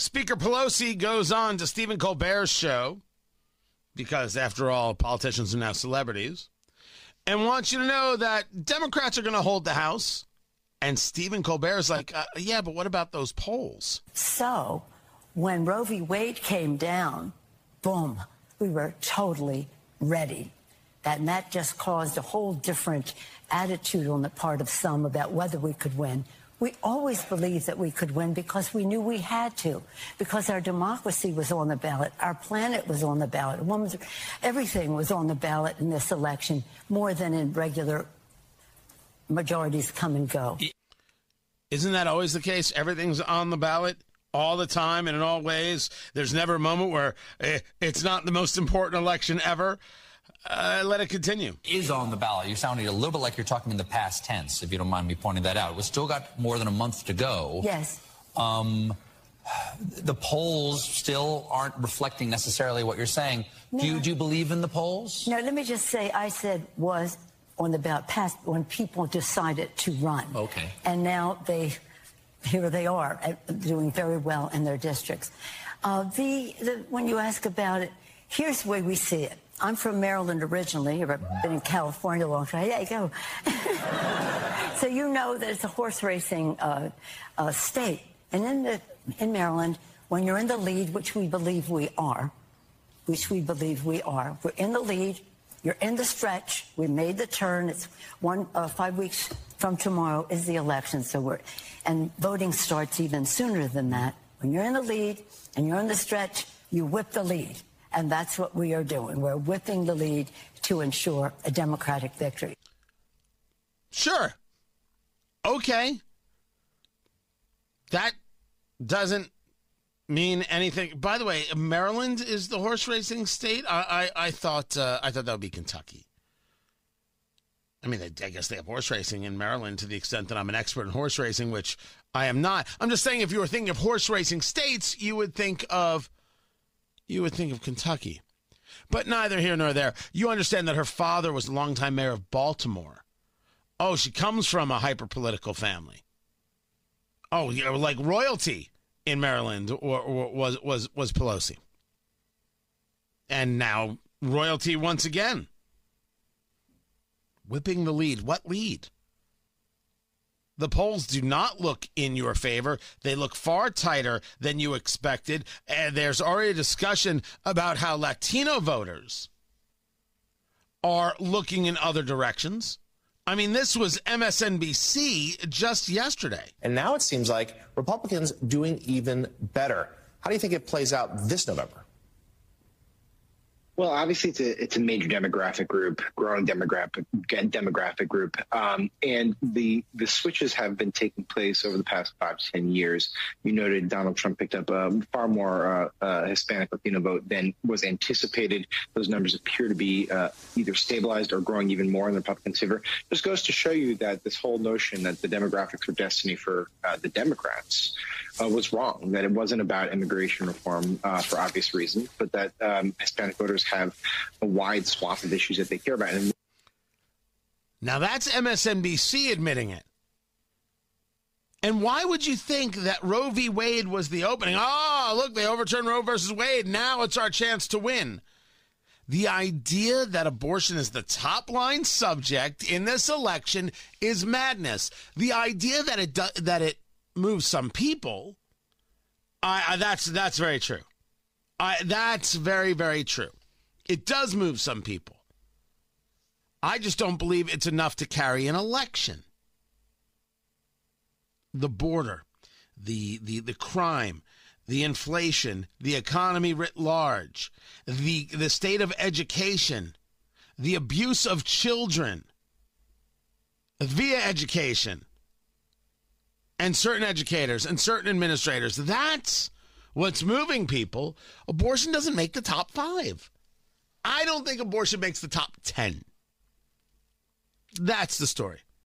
Speaker Pelosi goes on to Stephen Colbert's show because, after all, politicians are now celebrities, and wants you to know that Democrats are going to hold the House. And Stephen Colbert is like, uh, yeah, but what about those polls? So when Roe v. Wade came down, boom, we were totally ready. And that just caused a whole different attitude on the part of some about whether we could win. We always believed that we could win because we knew we had to, because our democracy was on the ballot, our planet was on the ballot, women's, everything was on the ballot in this election more than in regular majorities come and go. Isn't that always the case? Everything's on the ballot all the time and in all ways. There's never a moment where eh, it's not the most important election ever. Uh, let it continue. Is on the ballot. You're sounding a little bit like you're talking in the past tense, if you don't mind me pointing that out. We've still got more than a month to go. Yes. Um, the polls still aren't reflecting necessarily what you're saying. No. Do, you, do you believe in the polls? No, let me just say, I said was on the ballot past when people decided to run. Okay. And now they, here they are, uh, doing very well in their districts. Uh, the, the, when you ask about it, here's the way we see it. I'm from Maryland originally. I've been in California a long time. There you go. so you know that it's a horse racing uh, uh, state. And in, the, in Maryland, when you're in the lead, which we believe we are, which we believe we are, we're in the lead, you're in the stretch. We made the turn. It's one uh, five weeks from tomorrow is the election. So we're and voting starts even sooner than that. When you're in the lead and you're in the stretch, you whip the lead. And that's what we are doing. We're whipping the lead to ensure a Democratic victory. Sure. Okay. That doesn't mean anything. By the way, Maryland is the horse racing state. I I, I thought uh, I thought that would be Kentucky. I mean, I guess they have horse racing in Maryland to the extent that I'm an expert in horse racing, which I am not. I'm just saying, if you were thinking of horse racing states, you would think of you would think of Kentucky. But neither here nor there. You understand that her father was longtime mayor of Baltimore. Oh, she comes from a hyper political family. Oh, you like royalty in Maryland or, or was was was Pelosi. And now royalty once again. Whipping the lead. What lead? The polls do not look in your favor. They look far tighter than you expected. And there's already a discussion about how Latino voters are looking in other directions. I mean, this was MSNBC just yesterday. And now it seems like Republicans doing even better. How do you think it plays out this November? Well, obviously, it's a it's a major demographic group, growing demographic demographic group, um, and the the switches have been taking place over the past five to ten years. You noted Donald Trump picked up a far more uh, uh, Hispanic Latino vote than was anticipated. Those numbers appear to be uh, either stabilized or growing even more in the Republican favor. Just goes to show you that this whole notion that the demographics are destiny for uh, the Democrats uh, was wrong. That it wasn't about immigration reform uh, for obvious reasons, but that um, Hispanic voters have a wide swath of issues that they care about. And now that's MSNBC admitting it. And why would you think that Roe v. Wade was the opening? Oh, look, they overturned Roe versus Wade. Now it's our chance to win. The idea that abortion is the top line subject in this election is madness. The idea that it do, that it moves some people, I, I, that's that's very true. I, that's very very true. It does move some people. I just don't believe it's enough to carry an election. The border, the the the crime, the inflation, the economy writ large, the the state of education, the abuse of children via education, and certain educators and certain administrators. That's what's moving people. Abortion doesn't make the top five. I don't think abortion makes the top 10. That's the story.